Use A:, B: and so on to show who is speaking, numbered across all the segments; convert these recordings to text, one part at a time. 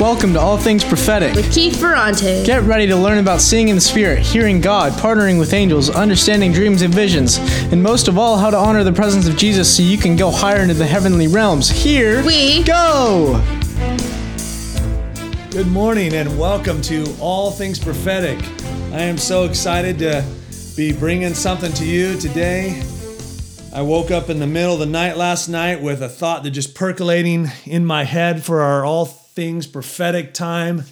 A: Welcome to All Things Prophetic.
B: with Keith Ferrante.
A: Get ready to learn about seeing in the Spirit, hearing God, partnering with angels, understanding dreams and visions, and most of all, how to honor the presence of Jesus so you can go higher into the heavenly realms. Here
B: We-
A: go!
C: Good morning and welcome to All Things Prophetic. I am so excited to be bringing something to you today. I woke up in the middle of the night last night with a thought that just percolating in my head for our All Things Prophetic time.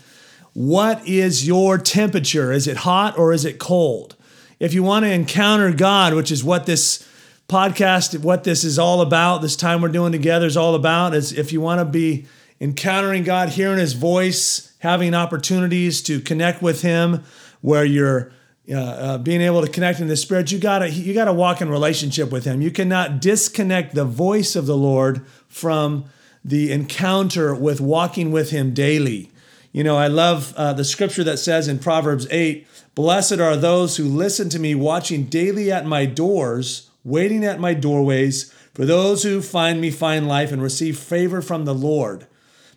C: What is your temperature? Is it hot or is it cold? If you want to encounter God, which is what this podcast, what this is all about, this time we're doing together is all about, is if you want to be encountering God, hearing His voice, having opportunities to connect with Him, where you're uh, uh, being able to connect in the Spirit, you gotta you gotta walk in relationship with Him. You cannot disconnect the voice of the Lord from the encounter with walking with Him daily. You know, I love uh, the scripture that says in Proverbs 8 Blessed are those who listen to me, watching daily at my doors, waiting at my doorways. For those who find me find life and receive favor from the Lord.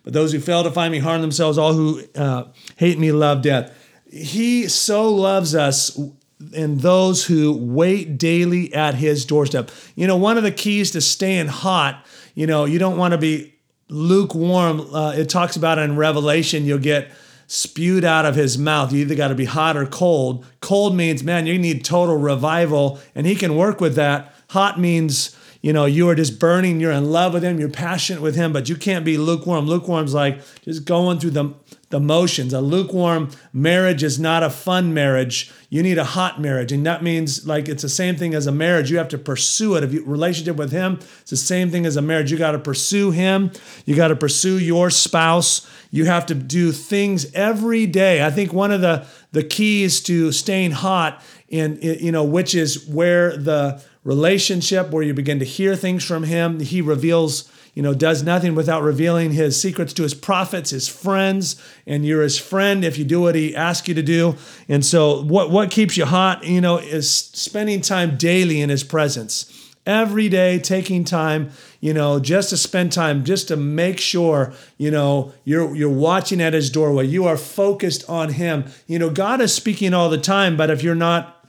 C: But those who fail to find me harm themselves. All who uh, hate me love death. He so loves us and those who wait daily at his doorstep. You know, one of the keys to staying hot, you know, you don't want to be lukewarm. Uh, it talks about in Revelation, you'll get spewed out of his mouth. You either got to be hot or cold. Cold means, man, you need total revival, and he can work with that. Hot means, you know, you are just burning, you're in love with him, you're passionate with him, but you can't be lukewarm. Lukewarm's like just going through the, the motions. A lukewarm marriage is not a fun marriage. You need a hot marriage. And that means like it's the same thing as a marriage. You have to pursue it. If you relationship with him, it's the same thing as a marriage. You got to pursue him. You got to pursue your spouse. You have to do things every day. I think one of the the keys to staying hot in you know, which is where the relationship where you begin to hear things from him, he reveals you know, does nothing without revealing his secrets to his prophets, his friends, and you're his friend if you do what he asks you to do. And so, what what keeps you hot, you know, is spending time daily in his presence. Every day, taking time, you know, just to spend time, just to make sure, you know, you're you're watching at his doorway. You are focused on him. You know, God is speaking all the time, but if you're not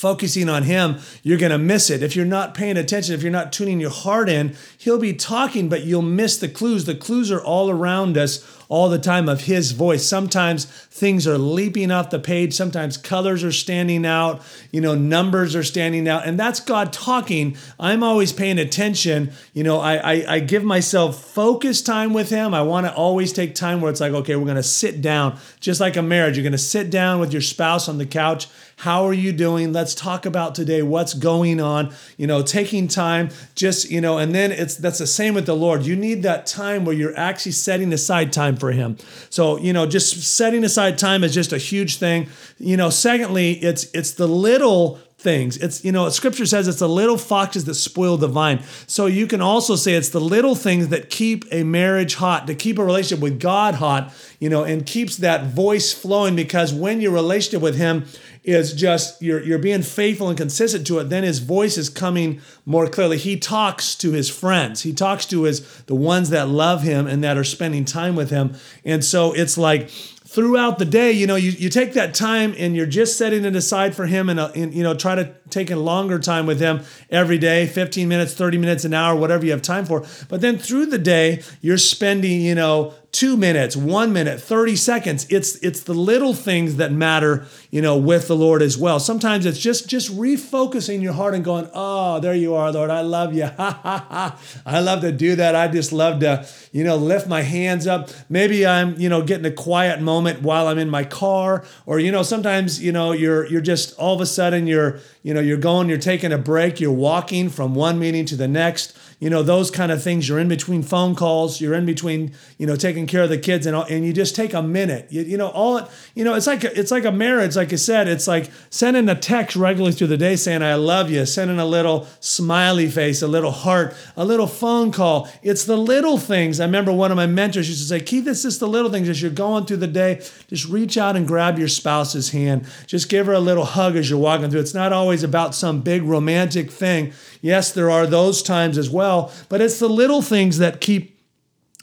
C: focusing on him, you're going to miss it. If you're not paying attention, if you're not tuning your heart in, he'll be talking, but you'll miss the clues. The clues are all around us all the time of his voice. Sometimes things are leaping off the page, sometimes colors are standing out, you know, numbers are standing out, and that's God talking. I'm always paying attention. You know, I I, I give myself focus time with him. I want to always take time where it's like, okay, we're to sit down, just like a marriage. You're to sit down with your spouse on the couch. How are you doing? Let's talk about today what's going on. You know, taking time, just you know, and then it's that's the same with the Lord. You need that time where you're actually setting aside time for Him. So you know, just setting aside time is just a huge thing. You know, secondly, it's it's the little things. It's, you know, scripture says it's the little foxes that spoil the vine. So you can also say it's the little things that keep a marriage hot, to keep a relationship with God hot, you know, and keeps that voice flowing because when your relationship with Him is just you're you're being faithful and consistent to it, then his voice is coming more clearly. He talks to his friends. He talks to his the ones that love him and that are spending time with him. And so it's like throughout the day, you know, you, you take that time and you're just setting it aside for him and, uh, and, you know, try to take a longer time with him every day, 15 minutes, 30 minutes, an hour, whatever you have time for. But then through the day, you're spending, you know, two minutes, one minute, 30 seconds. It's it's the little things that matter, you know, with the Lord as well. Sometimes it's just just refocusing your heart and going, oh, there you are, Lord. I love you. I love to do that. I just love to, you know, lift my hands up. Maybe I'm, you know, getting a quiet moment while I'm in my car. Or, you know, sometimes, you know, you're you're just all of a sudden you're, you know, you're going, you're taking a break, you're walking from one meeting to the next you know those kind of things. You're in between phone calls. You're in between you know taking care of the kids and and you just take a minute. You, you know all you know it's like a, it's like a marriage. Like I said it's like sending a text regularly through the day saying I love you. Sending a little smiley face a little heart a little phone call. It's the little things. I remember one of my mentors used to say Keith it's just the little things. As you're going through the day just reach out and grab your spouse's hand. Just give her a little hug as you're walking through. It's not always about some big romantic thing. Yes there are those times as well well, but it's the little things that keep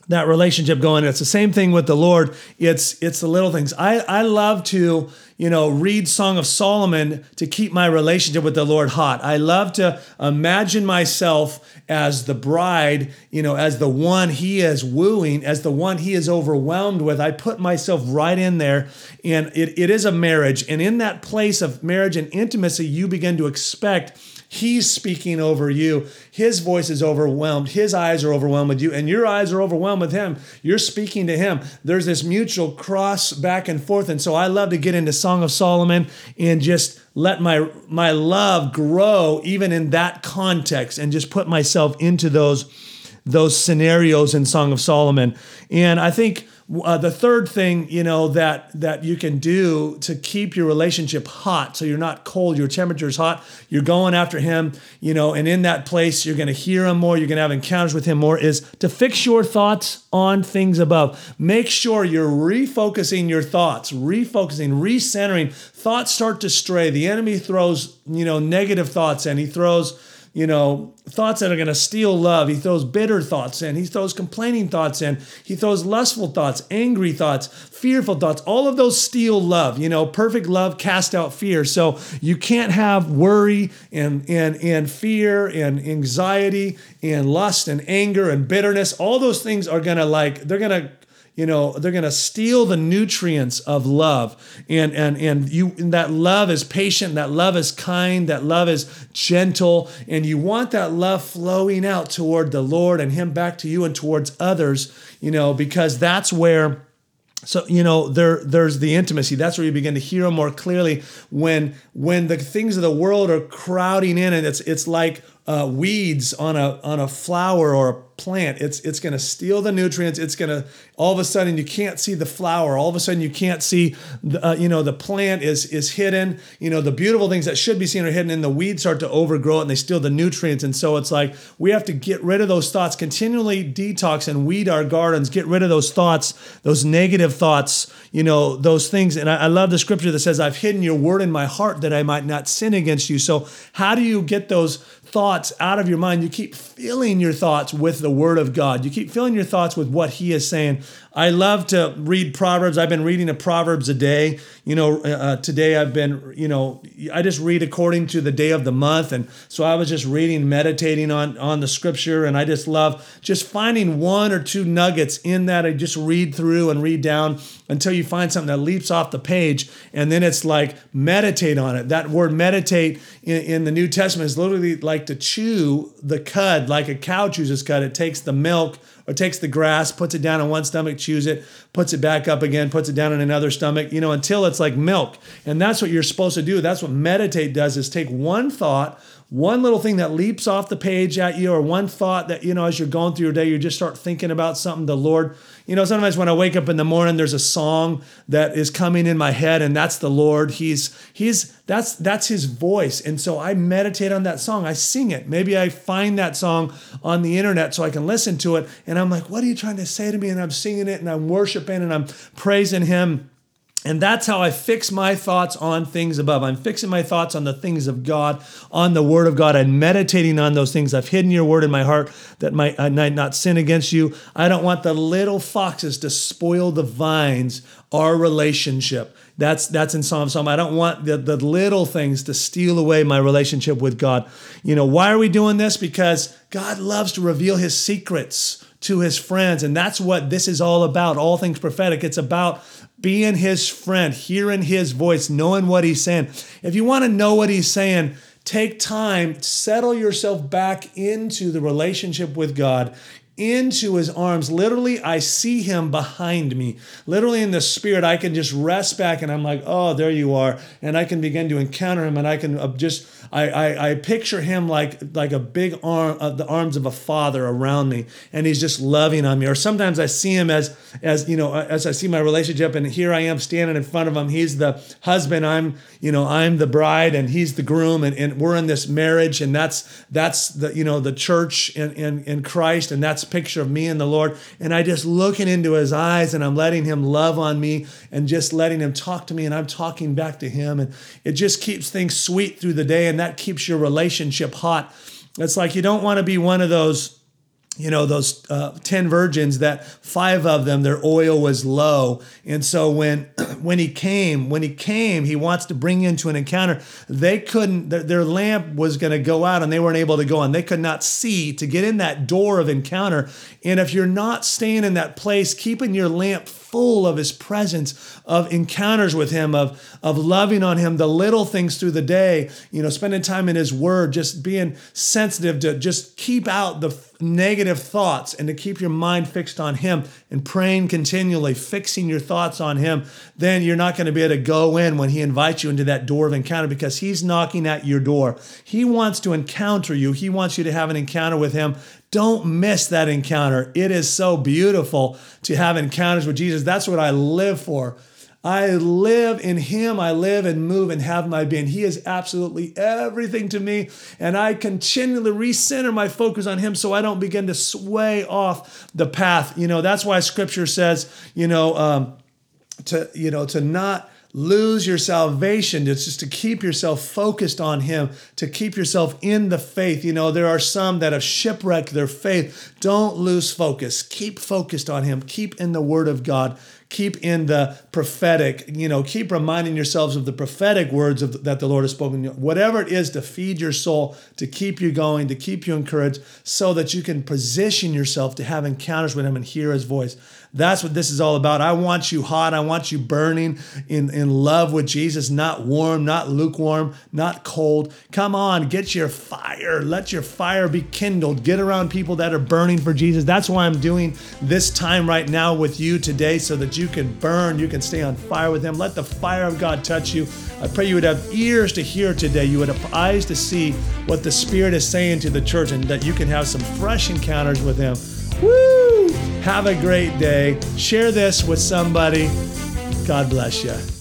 C: that relationship going. It's the same thing with the Lord. It's it's the little things. I I love to you know read Song of Solomon to keep my relationship with the Lord hot. I love to imagine myself as the bride, you know, as the one He is wooing, as the one He is overwhelmed with. I put myself right in there, and it, it is a marriage. And in that place of marriage and intimacy, you begin to expect He's speaking over you. His voice is overwhelmed. His eyes are overwhelmed with you, and your eyes are overwhelmed with Him. You're speaking to Him. There's this mutual cross back and forth. And so I love to get into Song of Solomon and just let my my love grow even in that context and just put myself into those those scenarios in Song of Solomon. And I think uh, the third thing, you know, that that you can do to keep your relationship hot, so you're not cold, your temperature is hot. You're going after him, you know, and in that place, you're going to hear him more. You're going to have encounters with him more. Is to fix your thoughts on things above. Make sure you're refocusing your thoughts, refocusing, recentering. Thoughts start to stray. The enemy throws, you know, negative thoughts, and he throws you know, thoughts that are going to steal love. He throws bitter thoughts in. He throws complaining thoughts in. He throws lustful thoughts, angry thoughts, fearful thoughts. All of those steal love. You know, perfect love cast out fear. So you can't have worry and and and fear and anxiety and lust and anger and bitterness. All those things are going to like they're going to you know they're going to steal the nutrients of love. And and and you and that love is patient that love is kind that love is gentle. And you want that love flowing out toward the lord and him back to you and towards others you know because that's where so you know there there's the intimacy. That's where you begin to hear more clearly when when the things of the world are crowding in and it's it's like uh, weeds on a on a flower or a plant. It's it's going to steal the nutrients. It's going to all of a sudden you can't see the flower. All of a sudden you can't see the, uh, you know the plant is is hidden. You know the beautiful things that should be seen are hidden, and the weeds start to overgrow it and they steal the nutrients. And so it's like we have to get rid of those thoughts. Continually detox and weed our gardens. Get rid of those thoughts, those negative thoughts. You know those things. And I, I love the scripture that says, "I've hidden your word in my heart that I might not sin against you." So how do you get those thoughts out of your mind? You keep filling your thoughts with the Word of God. You keep filling your thoughts with what He is saying. I love to read Proverbs. I've been reading a Proverbs a day. You know, uh, uh, today I've been, you know, I just read according to the day of the month. And so I was just reading, meditating on, on the scripture. And I just love just finding one or two nuggets in that I just read through and read down until you find something that leaps off the page. And then it's like meditate on it. That word meditate in, in the New Testament is literally like to chew the cud, like a cow chews its cud. It takes the milk or takes the grass, puts it down on one stomach, chews it, puts it back up again, puts it down in another stomach, you know, until it's like milk. And that's what you're supposed to do. That's what meditate does is take one thought, one little thing that leaps off the page at you, or one thought that, you know, as you're going through your day, you just start thinking about something the Lord you know, sometimes when I wake up in the morning, there's a song that is coming in my head, and that's the Lord. He's He's that's that's His voice, and so I meditate on that song. I sing it. Maybe I find that song on the internet so I can listen to it, and I'm like, "What are you trying to say to me?" And I'm singing it, and I'm worshiping, and I'm praising Him. And that's how I fix my thoughts on things above. I'm fixing my thoughts on the things of God, on the Word of God, and meditating on those things. I've hidden your Word in my heart that might, I might not sin against you. I don't want the little foxes to spoil the vines, our relationship. That's that's in Psalm Psalm. I don't want the, the little things to steal away my relationship with God. You know, why are we doing this? Because God loves to reveal his secrets to his friends. And that's what this is all about. All things prophetic. It's about being his friend, hearing his voice, knowing what he's saying. If you want to know what he's saying, take time, settle yourself back into the relationship with God into his arms. Literally, I see him behind me. Literally, in the spirit, I can just rest back and I'm like, oh, there you are. And I can begin to encounter him and I can uh, just, I, I, I picture him like, like a big arm, uh, the arms of a father around me and he's just loving on me. Or sometimes I see him as, as, you know, as I see my relationship and here I am standing in front of him. He's the husband. I'm, you know, I'm the bride and he's the groom and, and we're in this marriage and that's, that's the, you know, the church in, in, in Christ and that's picture of me and the Lord. And I just looking into his eyes and I'm letting him love on me and just letting him talk to me and I'm talking back to him. And it just keeps things sweet through the day and that keeps your relationship hot. It's like you don't want to be one of those you know those uh, 10 virgins that five of them their oil was low. And so when when he came when he came he wants to bring into an encounter. They couldn't their, their lamp was going to go out and they weren't able to go on they could not see to get in that door of encounter. And if you're not staying in that place keeping your lamp full of his presence, of encounters with him, of, of loving on him, the little things through the day, you know, spending time in his word, just being sensitive to just keep out the negative thoughts and to keep your mind fixed on him and praying continually, fixing your thoughts on him, then you're not going to be able to go in when he invites you into that door of encounter because he's knocking at your door. He wants to encounter you. He wants you to have an encounter with him don't miss that encounter. It is so beautiful to have encounters with Jesus. That's what I live for. I live in Him. I live and move and have my being. He is absolutely everything to me. And I continually recenter my focus on Him so I don't begin to sway off the path. You know, that's why Scripture says, you know, um, to, you know, to not lose your salvation. It's just to keep yourself focused on Him, to keep yourself in the faith. You know, there are some that have shipwrecked their faith. Don't lose focus. Keep focused on Him. Keep in the Word of God keep in the prophetic you know keep reminding yourselves of the prophetic words of, that the lord has spoken. Whatever it is to feed your soul to keep you going to keep you encouraged so that you can position yourself to have encounters with him and hear his voice. That's what this is all about. I want you hot. I want you burning in, in love with jesus not warm not lukewarm not cold. Come on get your fire. Let your fire be kindled. Get around people that are burning for jesus. That's why i'm doing this time right now with you today so you can burn, you can stay on fire with Him. Let the fire of God touch you. I pray you would have ears to hear today, you would have eyes to see what the Spirit is saying to the church, and that you can have some fresh encounters with Him. Woo! Have a great day. Share this with somebody. God bless you.